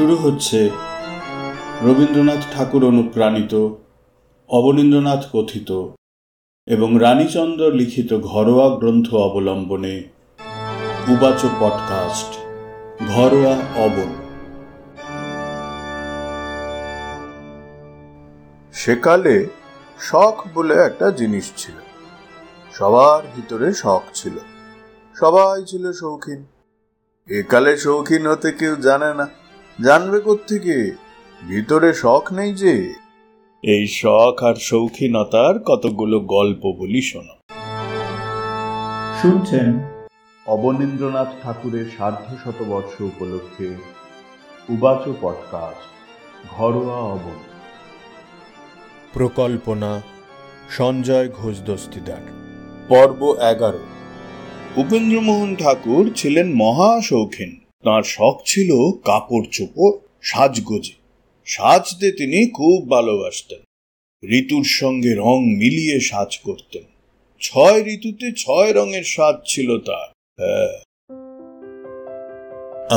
শুরু হচ্ছে রবীন্দ্রনাথ ঠাকুর অনুপ্রাণিত, অবনীন্দ্রনাথ কথিত এবং রানীচন্দ্র লিখিত ঘরোয়া গ্রন্থ অবলম্বনে উবাচ পডকাস্ট ঘরোয়া অবন। সেকালে শখ বলে একটা জিনিস ছিল। সবার ভিতরে শখ ছিল। সবাই ছিল শৌখিন। একালে শৌখিন হতে কেউ জানে না। জানবে থেকে ভিতরে শখ নেই যে। এই শখ আর শৌখিনতার কতগুলো গল্প বলি শোনো। শুনছেন? অবনীন্দ্রনাথ ঠাকুরের সার্ধ শতবর্ষ উপলক্ষে উবাচ পডকাস্ট ঘরোয়া অবন। প্রকল্পনা সঞ্জয় ঘোষ দস্তিদার। পর্ব এগারো। উপেন্দ্রমোহন ঠাকুর ছিলেন মহা শৌখিন। তাঁর শখ ছিল কাপড় চোপড়, সাজগোজে। সাজতে তিনি খুব ভালোবাসতেন। ঋতুর সঙ্গে রং মিলিয়ে সাজ করতেন। ছয় ঋতুতে ছয় রঙের সাজ ছিল তার। হ্যাঁ।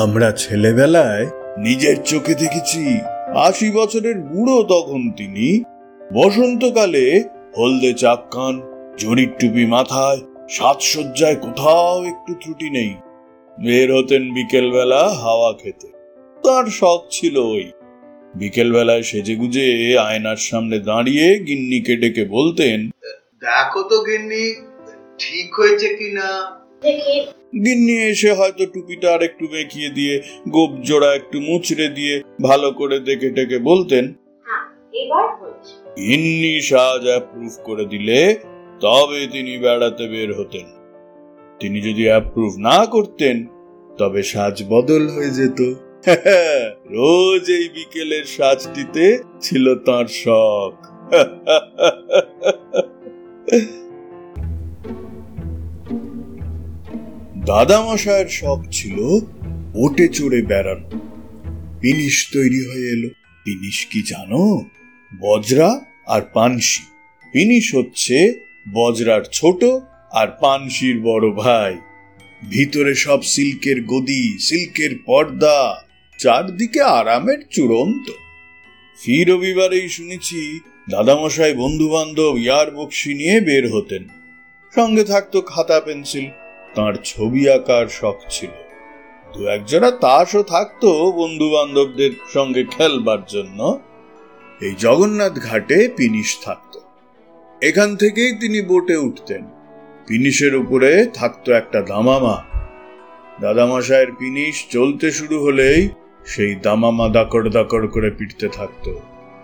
আমরা ছেলেবেলায় নিজের চোখে দেখেছি আশি বছরের বুড়ো তখন তিনি বসন্তকালে হলদে চাক্কান জরির টুপি মাথায়, সাজসজ্জায় কোথাও একটু ত্রুটি নেই। বের হতেন বিকেলবেলা হাওয়া খেতে। তার শখ ছিল ওই। বিকেলবেলায় সেজে গুজে আয়নার সামনে দাঁড়িয়ে গিন্নিকে ডেকে বলতেন দেখো তো গিন্নি ঠিক হয়েছে কিনা? গিন্নি এসে হয়তো টুপিটা আর একটু বেঁকিয়ে দিয়ে গোপ জোড়া একটু মুচড়ে দিয়ে ভালো করে দেখে টেকে বলতেন হ্যাঁ, গিন্নি সাজ অ্যাপ্রুভ করে দিলে তবে তিনি বেড়াতে বের হতেন। তিনি যদি অ্যাপ্রুভ না করতেন, তবে সাজ বদল হয়ে যেত। রোজ এই বিকেলের সাজটিতে ছিল তার শখ। দাদামশায়ের শখ ছিল ওটে চড়ে বেড়ানো। পিনিশ তৈরি হয়ে এলো। পিনিশ কি জানো? বজরা আর পানসি। পিনিশ হচ্ছে বজরার ছোট আর পানসির বড় ভাই। ভিতরে সব সিল্কের গদি, সিল্কের পর্দা, চারদিকে আরামের চূড়ন্ত। ফি রবিবারেই শুনেছি দাদামশাই বন্ধু বান্ধব ইয়ার বক্সি নিয়ে বের হতেন। সঙ্গে থাকতো খাতা পেন্সিল, তার ছবি আঁকার শখ ছিল। দু একজনা তাসও থাকতো বন্ধু বান্ধবদের সঙ্গে খেলবার জন্য। এই জগন্নাথ ঘাটে পিনিশ থাকত। এখান থেকেই তিনি বোটে উঠতেন। পিনিশের উপরে থাকতো একটা দামামা। দাদামশায়ের পিনিশ চলতে শুরু হলেই সেই দামামা দাকড় দাকড় করে পিটতে থাকতো।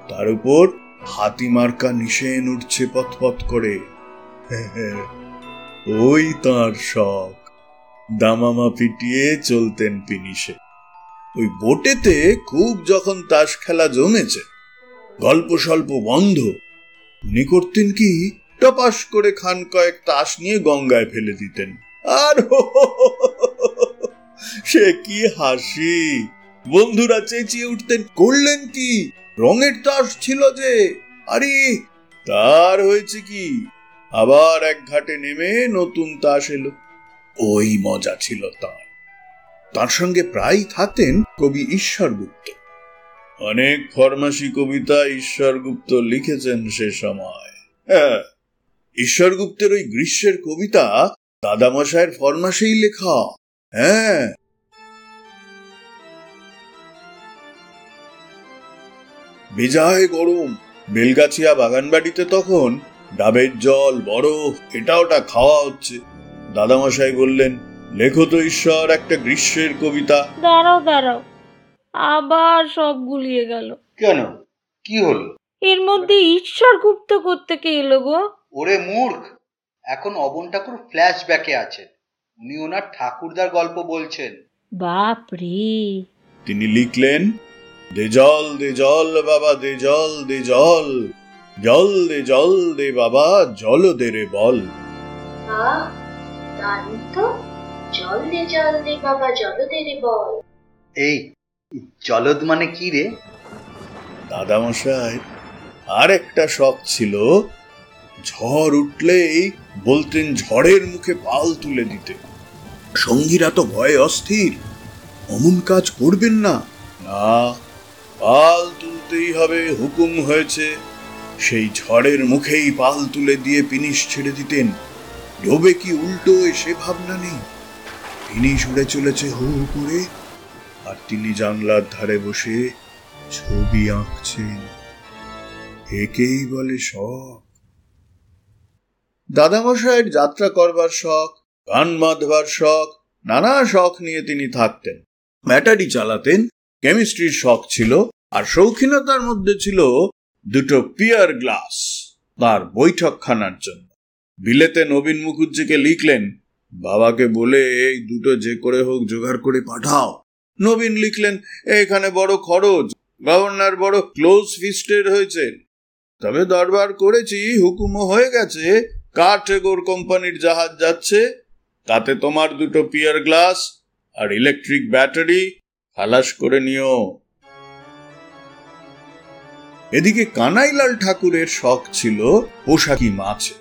তার উপর হাতি মার্কা নিশেন উঠছে পথ করে। ওই তার শখ। দামামা পিটিয়ে চলতেন পিনিশে। ওই বোটেতে খুব যখন তাস খেলা জমেছে, গল্প স্বল্প বন্ধ, উনি করতেন কি? টপাস করে খান কয়েক তাস নিয়ে গঙ্গায় ফেলে দিতেন। আর সে কি হাসি। বন্ধুরা চেঁচিয়ে উঠতেন, করলেন কি? রঙের তাস ছিল যে। আরে, তার হয়েছে কি? আবার এক ঘাটে নেমে নতুন তাস এলো। ওই মজা ছিল তার। তার সঙ্গে প্রায় থাকতেন কবি ঈশ্বর গুপ্ত অনেক ফরমাসি কবিতা ঈশ্বর গুপ্ত লিখেছেন সে সময়। হ্যাঁ ঈশ্বর গুপ্তের ওই গ্রীষ্মের কবিতা দাদামশায়ের ফরমাসেই লেখা। হ্যাঁ। বেজায় গরম বেলগাছিয়া বাগানবাড়িতে তখন ডাবের জল বরফ এটা ওটা খাওয়া হচ্ছে। দাদামশাই বললেন লেখো তো ঈশ্বর একটা গ্রীষ্মের কবিতা। দাঁড়াও দাঁড়াও। আবার সব গুলিয়ে গেল। কেন? কি হলো? এর মধ্যে ঈশ্বর গুপ্ত করতে কে এলো গো? ওরে মূর্খ এখন অবন ঠাকুর ফ্ল্যাশব্যাকে আছেন। উনি ওনার ঠাকুরদার গল্প বলছেন। বাপ রে। তিনি লিখলেন দে জল দে জল বাবা দে জল দে জল জল দে জল দে বাবা জল দে রে বল। জল দে জল দে বাবা জল দে রে বল। এই জলদ মানে কি রে? দাদামশাই আর একটা শখ ছিল। ঝড় উঠলেই বলতেন ঝড়ের মুখে পাল তুলে দিতে। সঙ্গীরা তো ভয়ে অস্থির। অমন কাজ করবেন না। না, পাল তুলতেই হবে, হুকুম হয়েছে। সেই ঝড়ের মুখেই পাল তুলে দিয়ে পিনিশ ছেড়ে দিতেন। ডোবে কি উল্টো সে ভাবনা নেই। পিনিশ উড়ে চলেছে হু হু করে, আর তিনি জানলার ধারে বসে ছবি আঁকছেন। একেই বলে শখ। দাদামশাইয়ের যাত্রা করবার শখ, গান বাঁধবার শখ, নানা শখ নিয়ে তিনি থাকতেন। ব্যাটারি চালাতেন, কেমিস্ট্রির শখ ছিল, আর শৌখিনতার মধ্যে ছিল দুটো পিয়ার গ্লাস তার বৈঠকখানার জন্য। বিলেতে নবীন মুখুজ্জিকে লিখলেন, বাবাকে বলে এই দুটো যে করে হোক জোগাড় করে পাঠাও। নবীন লিখলেন, এখানে বড় খরচ, গভর্নর বড় ক্লোজ ফিস্টেড হয়েছে। তবে দরবার করেছি, হুকুমও হয়ে গেছে কাঠেগোর কোম্পানির জাহাজ যাচ্ছে, তাতে তোমার দুটো পিয়ার গ্লাস আর ইলেকট্রিক ব্যাটারি খালাস করে নিও। এদিকে কানাইলাল ঠাকুরের শখ ছিল পোশাকি মাছ।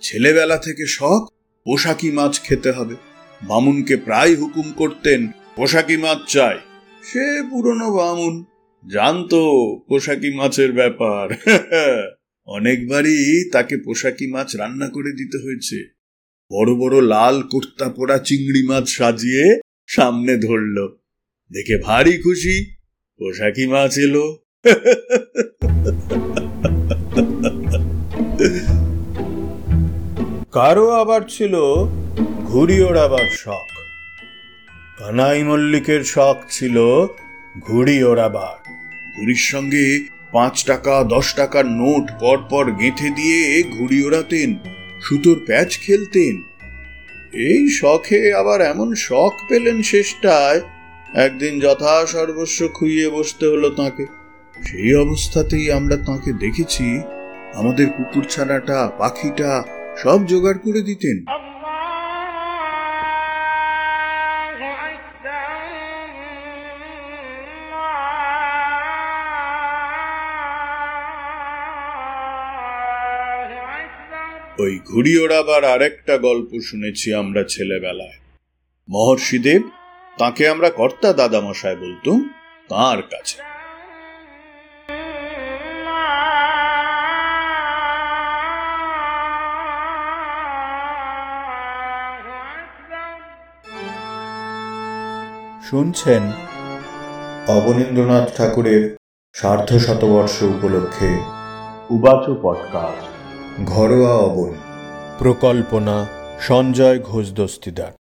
ছেলেবেলা থেকে শখ, পোশাকি মাছ খেতে হবে। বামুনকে প্রায় হুকুম করতেন, পোশাকি মাছ চাই। সে পুরনো বামুন, জানতো পোশাকি মাছের ব্যাপার। অনেকবারই তাকে পোশাকি মাছ রান্না করে দিতে হয়েছে। বড় বড় লাল কুর্তা পোড়া চিংড়ি মাছ সাজিয়ে সামনে ধরল। দেখে ভারী খুশি, পোশাকি মাছ এলো। কারও আবার ছিল ঘুড়ি ওড়াবার শখ। কানাই মল্লিকের শখ ছিল ঘুড়ি ওড়াবার ঘুড়ির সঙ্গে পাঁচ টাকা, দশ টাকার নোট পর পর গেঁথে দিয়ে ঘুড়ি ওড়াতেন, সুতোর প্যাচ খেলতেন। এই শখে আবার এমন শখ পেলেন শেষটায়, একদিন যথা সর্বস্ব খুইয়ে বসতে হলো তাকে। সেই অবস্থাতেই আমরা তাকে দেখেছি, আমাদের কুকুর ছানাটা, পাখিটা সব জোগাড় করে দিতেন। ওই ঘুড়ি ওড়াবার আরেকটা গল্প শুনেছি আমরা ছেলেবেলায়। মহর্ষিদেব, তাকে আমরা কর্তা দাদামশাই বলতুম, তার কাছে। শুনছেন অবনীন্দ্রনাথ ঠাকুরের সার্ধ শতবর্ষ উপলক্ষে উবাচু পডকাস্ট। ঘরোয়া অবন প্রকল্পনা সঞ্জয় ঘোষ দস্তিদার।